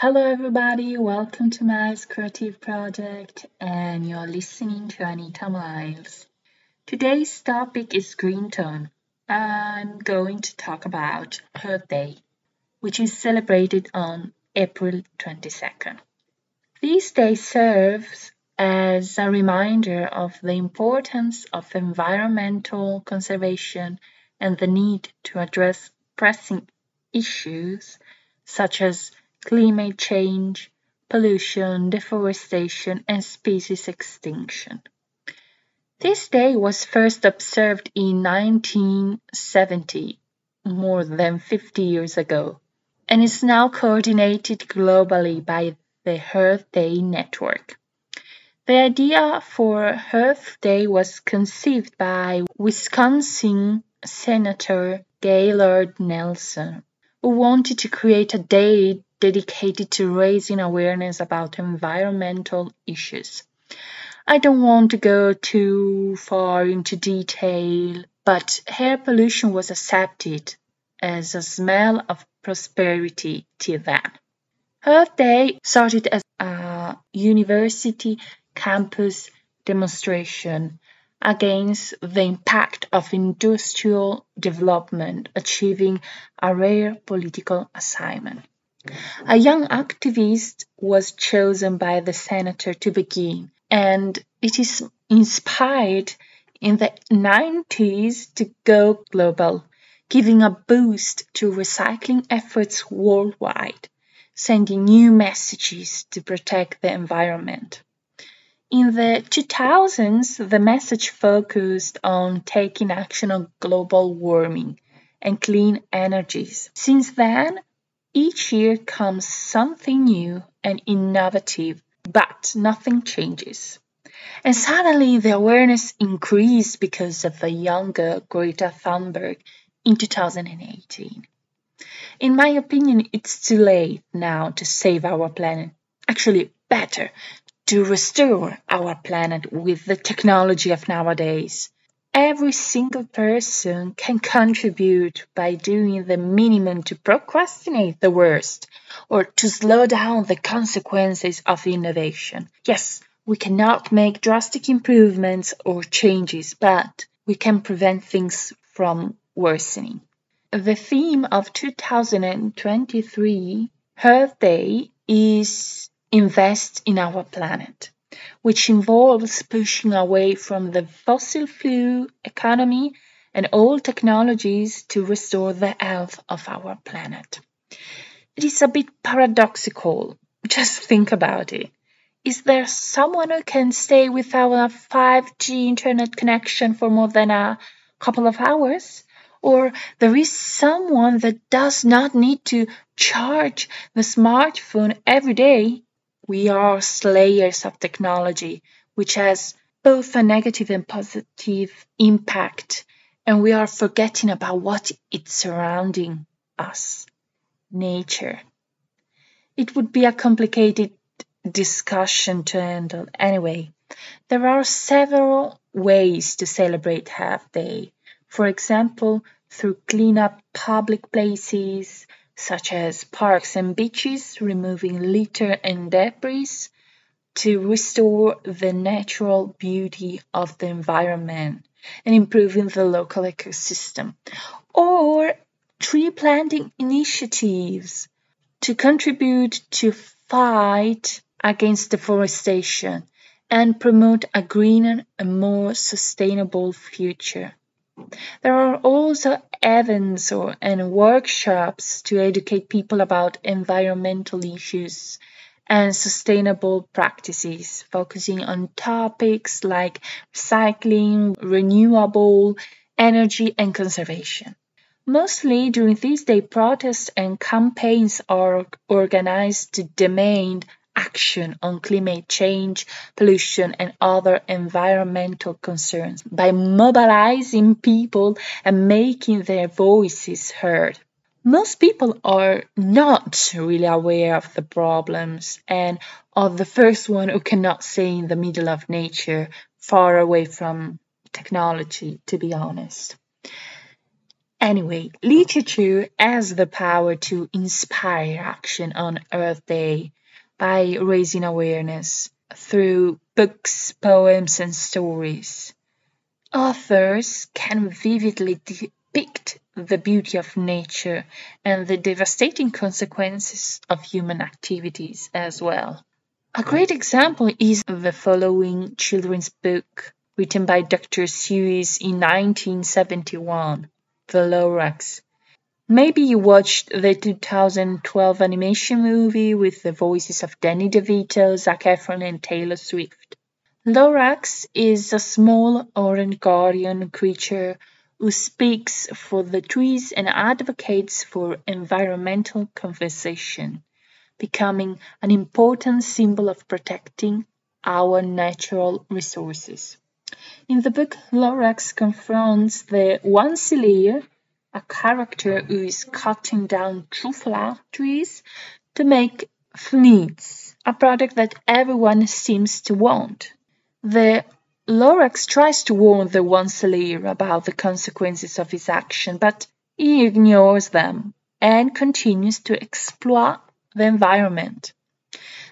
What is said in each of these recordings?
Hello, everybody. Welcome to my creative project, and you're listening to Anita Miles. Today's topic is green tone. I'm going to talk about Earth Day, which is celebrated on April 22nd. This day serves as a reminder of the importance of environmental conservation and the need to address pressing issues such as climate change, pollution, deforestation, and species extinction. This day was first observed in 1970, more than 50 years ago, and is now coordinated globally by the Earth Day Network. The idea for Earth Day was conceived by Wisconsin Senator Gaylord Nelson, who wanted to create a day dedicated to raising awareness about environmental issues. I don't want to go too far into detail, but air pollution was accepted as a smell of prosperity till then. Earth Day started as a university campus demonstration against the impact of industrial development achieving a rare political assignment. A young activist was chosen by the senator to begin and it is inspired in the 90s to go global, giving a boost to recycling efforts worldwide, sending new messages to protect the environment. In the 2000s, the message focused on taking action on global warming and clean energies. Since then, each year comes something new and innovative but nothing changes. And suddenly the awareness increased because of the younger Greta Thunberg in 2018. In my opinion, it's too late now to save our planet. Actually, better to restore our planet with the technology of nowadays. Every single person can contribute by doing the minimum to procrastinate the worst or to slow down the consequences of innovation. Yes, we cannot make drastic improvements or changes, but we can prevent things from worsening. The theme of 2023 Earth Day is Invest in Our Planet which involves pushing away from the fossil fuel economy and old technologies to restore the health of our planet. It is a bit paradoxical. Just think about it. Is there someone who can stay without a 5G internet connection for more than a couple of hours? Or there is someone that does not need to charge the smartphone every day we are slayers of technology, which has both a negative and positive impact, and we are forgetting about what is surrounding us nature. It would be a complicated discussion to handle anyway. There are several ways to celebrate Earth Day. For example, through clean up public places, such as parks and beaches, removing litter and debris to restore the natural beauty of the environment and improving the local ecosystem, or tree planting initiatives to contribute to fight against deforestation and promote a greener and more sustainable future. There are also events or, and workshops to educate people about environmental issues and sustainable practices, focusing on topics like recycling, renewable energy, and conservation. Mostly during these day, protests and campaigns are organized to demand action on climate change, pollution, and other environmental concerns by mobilizing people and making their voices heard. Most people are not really aware of the problems and are the first one who cannot stay in the middle of nature, far away from technology, to be honest. Anyway, literature has the power to inspire action on Earth Day by raising awareness through books, poems, and stories. Authors can vividly depict the beauty of nature and the devastating consequences of human activities as well. A great example is the following children's book written by Dr. Seuss in 1971, The Lorax. Maybe you watched the 2012 animation movie with the voices of Danny DeVito, Zac Efron, and Taylor Swift. Lorax is a small orange guardian creature who speaks for the trees and advocates for environmental conservation, becoming an important symbol of protecting our natural resources. In the book, Lorax confronts the Once-ler, a character who is cutting down truffula trees to make fleece, a product that everyone seems to want. The Lorax tries to warn the Once-ler about the consequences of his action, but he ignores them and continues to exploit the environment.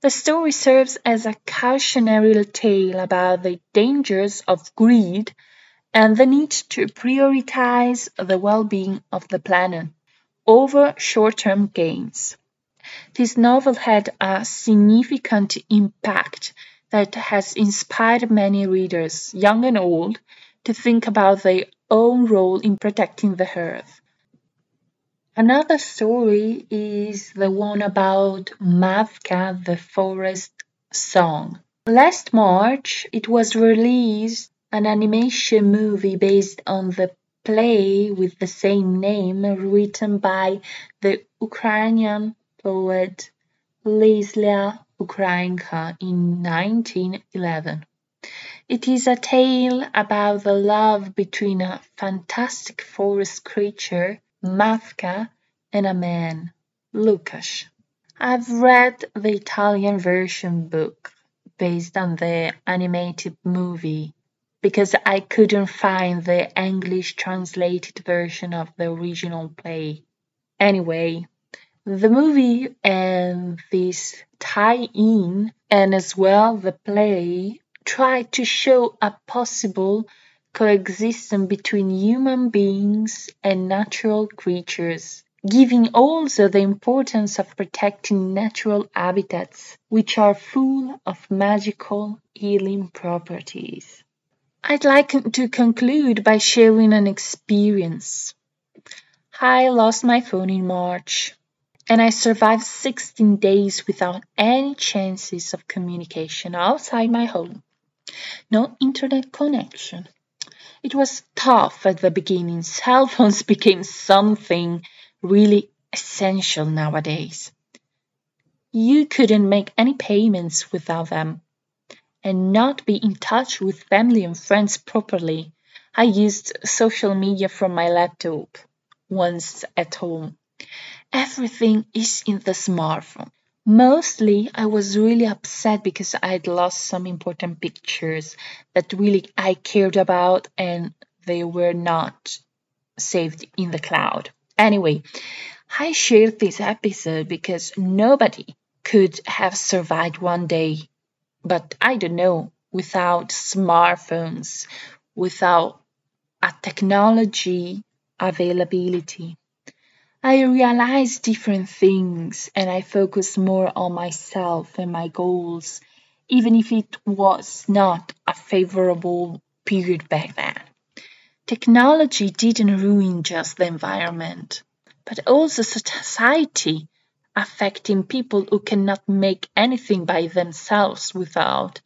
The story serves as a cautionary tale about the dangers of greed and the need to prioritize the well-being of the planet over short-term gains. This novel had a significant impact that has inspired many readers, young and old, to think about their own role in protecting the earth. Another story is the one about Mavka the Forest Song. Last March, it was released an animation movie based on the play with the same name written by the Ukrainian poet Lesya Ukrainka in 1911. It is a tale about the love between a fantastic forest creature, Mavka, and a man, Lukash. I've read the Italian version book based on the animated movie because I couldn't find the English translated version of the original play. Anyway, the movie and this tie-in and as well the play try to show a possible coexistence between human beings and natural creatures, giving also the importance of protecting natural habitats, which are full of magical healing properties. I'd like to conclude by sharing an experience. I lost my phone in March and I survived 16 days without any chances of communication outside my home. No internet connection. It was tough at the beginning. Cell phones became something really essential nowadays. You couldn't make any payments without them and not be in touch with family and friends properly. I used social media from my laptop once at home everything is in the smartphone. Mostly, I was really upset because I'd lost some important pictures that really I cared about and they were not saved in the cloud. Anyway, I shared this episode because nobody could have survived one day, but I don't know, without smartphones, without a technology availability. I realize different things and I focus more on myself and my goals, even if it was not a favorable period back then. Technology didn't ruin just the environment, but also society, affecting people who cannot make anything by themselves without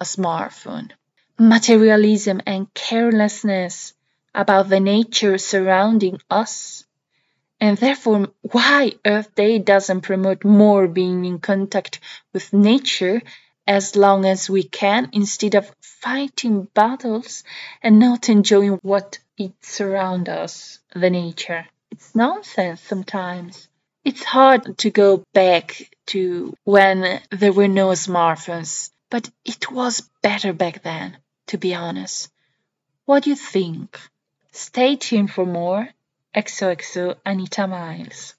a smartphone. Materialism and carelessness about the nature surrounding us and therefore, why Earth Day doesn't promote more being in contact with nature as long as we can instead of fighting battles and not enjoying what it surrounds us, the nature. It's nonsense sometimes. It's hard to go back to when there were no smartphones, but it was better back then, to be honest. What do you think? Stay tuned for more XOXO Anita Miles.